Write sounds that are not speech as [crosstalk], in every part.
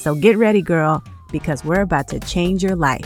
So get ready, girl, because we're about to change your life.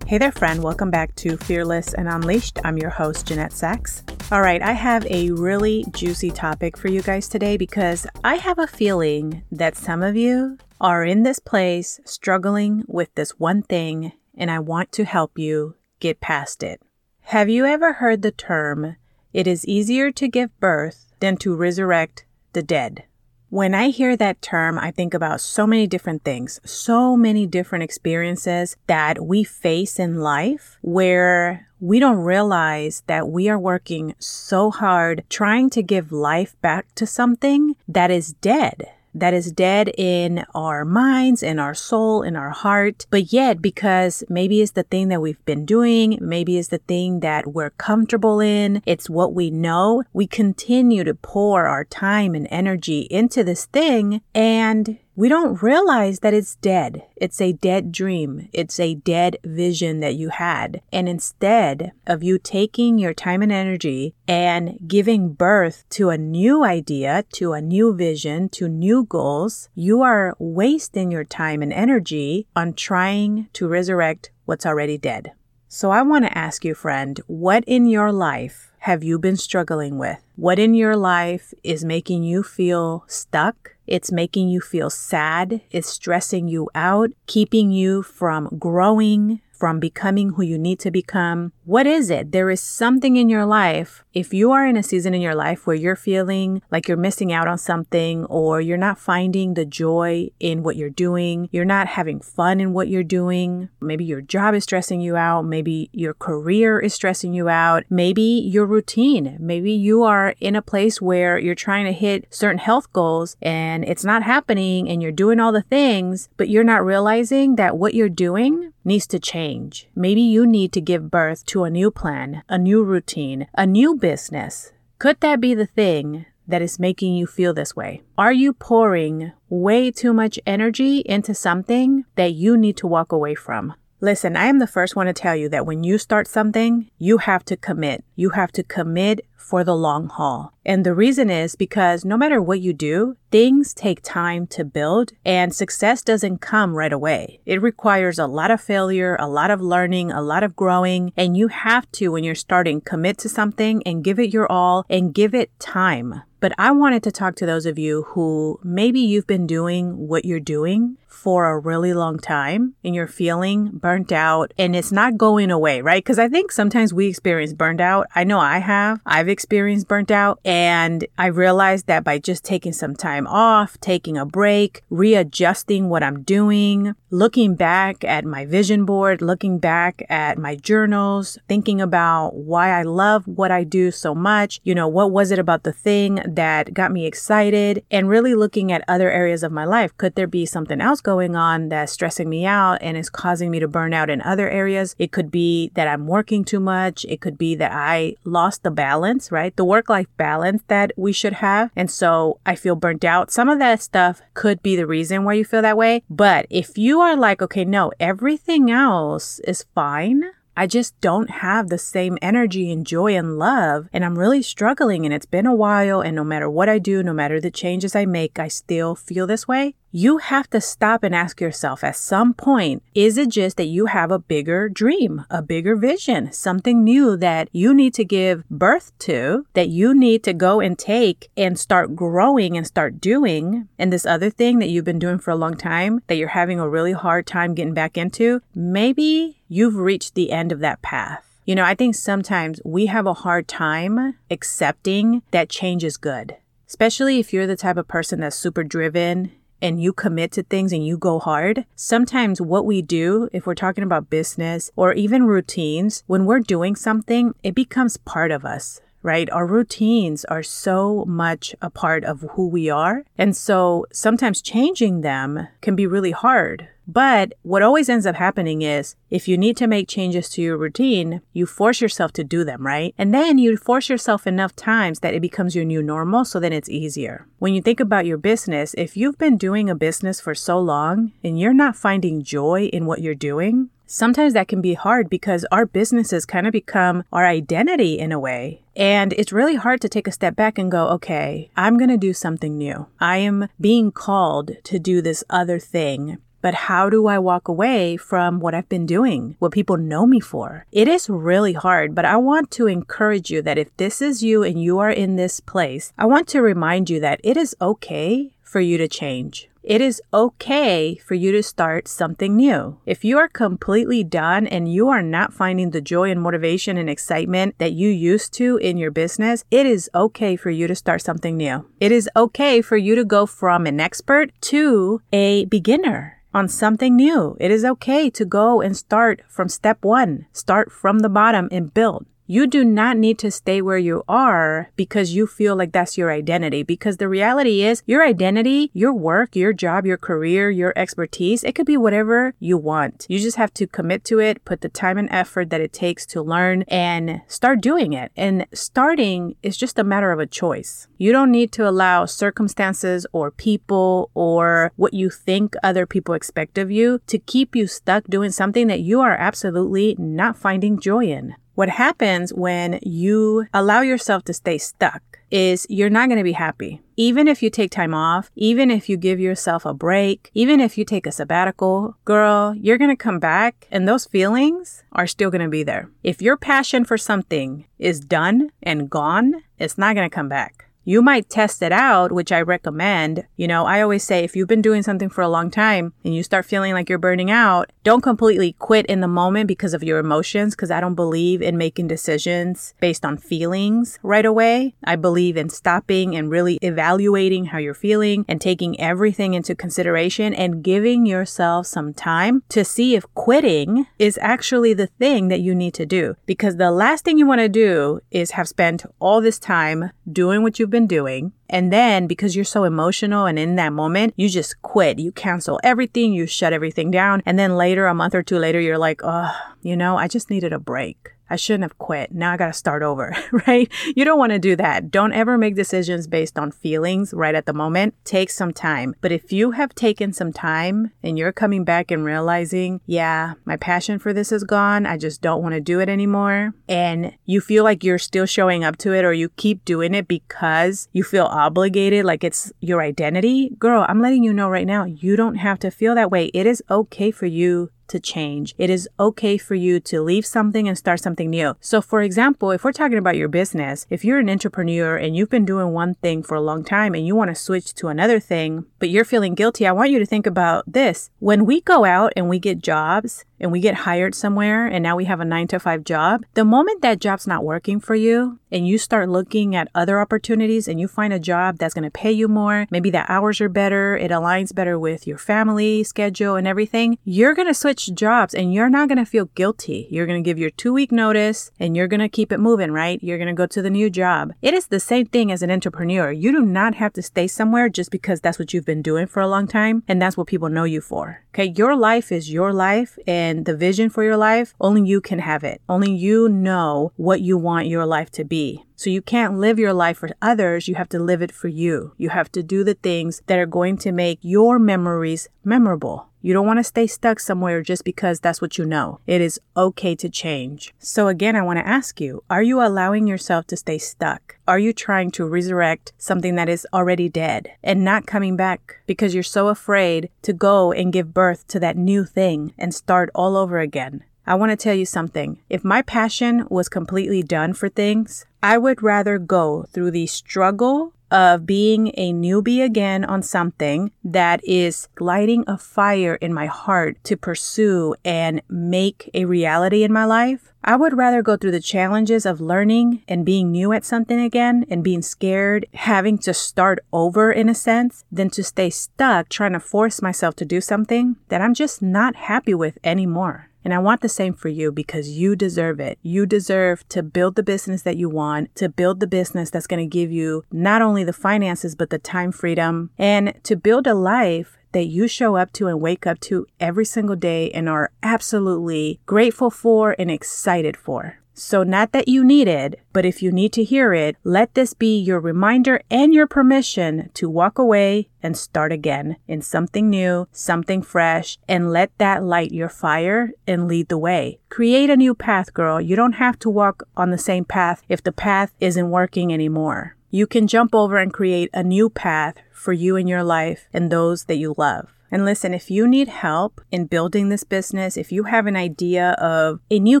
Hey there, friend. Welcome back to Fearless and Unleashed. I'm your host, Jeanette Sachs. All right, I have a really juicy topic for you guys today because I have a feeling that some of you are in this place struggling with this one thing, and I want to help you get past it. Have you ever heard the term, it is easier to give birth than to resurrect the dead. When I hear that term, I think about so many different things, so many different experiences that we face in life where we don't realize that we are working so hard trying to give life back to something that is dead that is dead in our minds, in our soul, in our heart. But yet, because maybe it's the thing that we've been doing, maybe it's the thing that we're comfortable in, it's what we know, we continue to pour our time and energy into this thing and we don't realize that it's dead. It's a dead dream. It's a dead vision that you had. And instead of you taking your time and energy and giving birth to a new idea, to a new vision, to new goals, you are wasting your time and energy on trying to resurrect what's already dead. So I want to ask you, friend, what in your life have you been struggling with? What in your life is making you feel stuck? It's making you feel sad. It's stressing you out, keeping you from growing, from becoming who you need to become. What is it? There is something in your life. If you are in a season in your life where you're feeling like you're missing out on something or you're not finding the joy in what you're doing, you're not having fun in what you're doing, maybe your job is stressing you out, maybe your career is stressing you out, maybe your routine, maybe you are in a place where you're trying to hit certain health goals and it's not happening and you're doing all the things, but you're not realizing that what you're doing needs to change. Maybe you need to give birth to a new plan, a new routine, a new business. Could that be the thing that is making you feel this way? Are you pouring way too much energy into something that you need to walk away from? Listen, I am the first one to tell you that when you start something, you have to commit. You have to commit for the long haul. And the reason is because no matter what you do, things take time to build and success doesn't come right away. It requires a lot of failure, a lot of learning, a lot of growing. And you have to, when you're starting, commit to something and give it your all and give it time. But I wanted to talk to those of you who maybe you've been doing what you're doing for a really long time and you're feeling burnt out and it's not going away, right? Because I think sometimes we experience burnt out. I know I have. I've experienced burnt out and I realized that by just taking some time off, taking a break, readjusting what I'm doing, looking back at my vision board, looking back at my journals, thinking about why I love what I do so much. You know, what was it about the thing that got me excited and really looking at other areas of my life? Could there be something else going on that's stressing me out and is causing me to burn out in other areas? It could be that I'm working too much. It could be that I lost the balance, right? The work life balance that we should have. And so I feel burnt out. Some of that stuff could be the reason why you feel that way. But if you are like, okay, no, everything else is fine. I just don't have the same energy and joy and love. And I'm really struggling. And it's been a while. And no matter what I do, no matter the changes I make, I still feel this way. You have to stop and ask yourself at some point is it just that you have a bigger dream, a bigger vision, something new that you need to give birth to, that you need to go and take and start growing and start doing? And this other thing that you've been doing for a long time that you're having a really hard time getting back into, maybe you've reached the end of that path. You know, I think sometimes we have a hard time accepting that change is good especially if you're the type of person that's super driven and you commit to things and you go hard, sometimes what we do, if we're talking about business or even routines, when we're doing something, it becomes part of us right? Our routines are so much a part of who we are. And so sometimes changing them can be really hard. But what always ends up happening is if you need to make changes to your routine, you force yourself to do them, right? And then you force yourself enough times that it becomes your new normal, so then it's easier. When you think about your business, if you've been doing a business for so long and you're not finding joy in what you're doing, sometimes that can be hard because our businesses kind of become our identity in a way. And it's really hard to take a step back and go, okay, I'm going to do something new. I am being called to do this other thing. But how do I walk away from what I've been doing, what people know me for? It is really hard, but I want to encourage you that if this is you and you are in this place, I want to remind you that it is okay for you to change. It is okay for you to start something new. If you are completely done and you are not finding the joy and motivation and excitement that you used to in your business, it is okay for you to start something new. It is okay for you to go from an expert to a beginner on something new. It is okay to go and start from step one, start from the bottom and build. You do not need to stay where you are because you feel like that's your identity. Because the reality is, your identity, your work, your job, your career, your expertise, it could be whatever you want. You just have to commit to it, put the time and effort that it takes to learn, and start doing it. And starting is just a matter of a choice. You don't need to allow circumstances or people or what you think other people expect of you to keep you stuck doing something that you are absolutely not finding joy in. What happens when you allow yourself to stay stuck is you're not going to be happy. Even if you take time off, even if you give yourself a break, even if you take a sabbatical, girl, you're going to come back and those feelings are still going to be there. If your passion for something is done and gone, it's not going to come back. You might test it out, which I recommend. You know, I always say if you've been doing something for a long time and you start feeling like you're burning out, don't completely quit in the moment because of your emotions, because I don't believe in making decisions based on feelings right away. I believe in stopping and really evaluating how you're feeling and taking everything into consideration and giving yourself some time to see if quitting is actually the thing that you need to do. Because the last thing you want to do is have spent all this time doing what you've you've been doing. And then because you're so emotional and in that moment, you just quit. You cancel everything, you shut everything down. And then later, a month or two later, you're like, oh, you know, I just needed a break. I shouldn't have quit. Now I got to start over, [laughs] right? You don't want to do that. Don't ever make decisions based on feelings right at the moment. Take some time. But if you have taken some time and you're coming back and realizing, yeah, my passion for this is gone. I just don't want to do it anymore. And you feel like you're still showing up to it or you keep doing it because you feel obligated, like it's your identity. Girl, I'm letting you know right now, you don't have to feel that way. It is okay for you to change. It is okay for you to leave something and start something new. So, for example, if we're talking about your business, if you're an entrepreneur and you've been doing one thing for a long time and you want to switch to another thing, but you're feeling guilty, I want you to think about this. When we go out and we get jobs, and we get hired somewhere and now we have a nine to five job, the moment that job's not working for you and you start looking at other opportunities and you find a job that's going to pay you more, maybe the hours are better, it aligns better with your family schedule and everything, you're going to switch jobs and you're not going to feel guilty. You're going to give your two week notice and you're going to keep it moving, right? You're going to go to the new job. It is the same thing as an entrepreneur. You do not have to stay somewhere just because that's what you've been doing for a long time and that's what people know you for. Okay. Your life is your life and and the vision for your life, only you can have it. Only you know what you want your life to be. So you can't live your life for others. You have to live it for you. You have to do the things that are going to make your memories memorable. You don't want to stay stuck somewhere just because that's what you know. It is okay to change. So, again, I want to ask you are you allowing yourself to stay stuck? Are you trying to resurrect something that is already dead and not coming back because you're so afraid to go and give birth to that new thing and start all over again? I want to tell you something. If my passion was completely done for things, I would rather go through the struggle of being a newbie again on something that is lighting a fire in my heart to pursue and make a reality in my life. I would rather go through the challenges of learning and being new at something again and being scared, having to start over in a sense, than to stay stuck trying to force myself to do something that I'm just not happy with anymore. And I want the same for you because you deserve it. You deserve to build the business that you want, to build the business that's going to give you not only the finances, but the time freedom, and to build a life that you show up to and wake up to every single day and are absolutely grateful for and excited for. So, not that you need it, but if you need to hear it, let this be your reminder and your permission to walk away and start again in something new, something fresh, and let that light your fire and lead the way. Create a new path, girl. You don't have to walk on the same path if the path isn't working anymore. You can jump over and create a new path for you in your life and those that you love. And listen, if you need help in building this business, if you have an idea of a new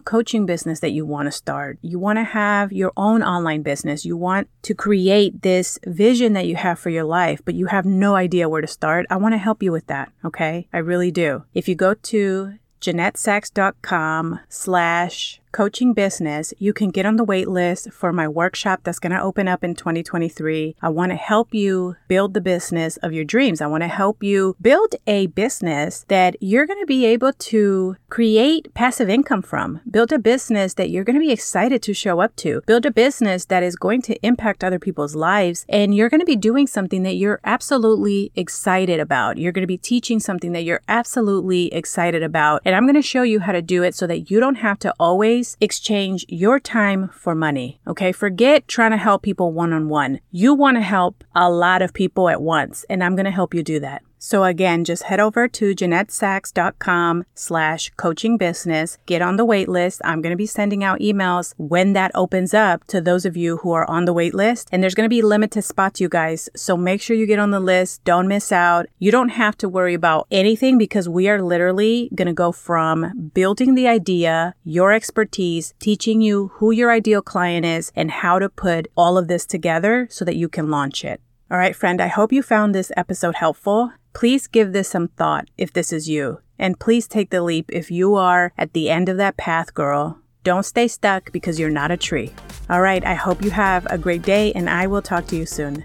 coaching business that you want to start, you want to have your own online business, you want to create this vision that you have for your life, but you have no idea where to start, I want to help you with that. Okay. I really do. If you go to JeanetteSachs.com slash coaching business, you can get on the wait list for my workshop that's going to open up in 2023. I want to help you build the business of your dreams. I want to help you build a business that you're going to be able to create passive income from. Build a business that you're going to be excited to show up to. Build a business that is going to impact other people's lives and you're going to be doing something that you're absolutely excited about. You're going to be teaching something that you're absolutely excited about. And I'm going to show you how to do it so that you don't have to always always exchange your time for money. Okay. Forget trying to help people one on one. You want to help a lot of people at once, and I'm going to help you do that. So again, just head over to JeanetteSachs.com slash coaching business. Get on the wait list. I'm going to be sending out emails when that opens up to those of you who are on the wait list. And there's going to be limited spots, you guys. So make sure you get on the list. Don't miss out. You don't have to worry about anything because we are literally going to go from building the idea, your expertise, teaching you who your ideal client is and how to put all of this together so that you can launch it. All right, friend, I hope you found this episode helpful. Please give this some thought if this is you. And please take the leap if you are at the end of that path, girl. Don't stay stuck because you're not a tree. All right, I hope you have a great day and I will talk to you soon.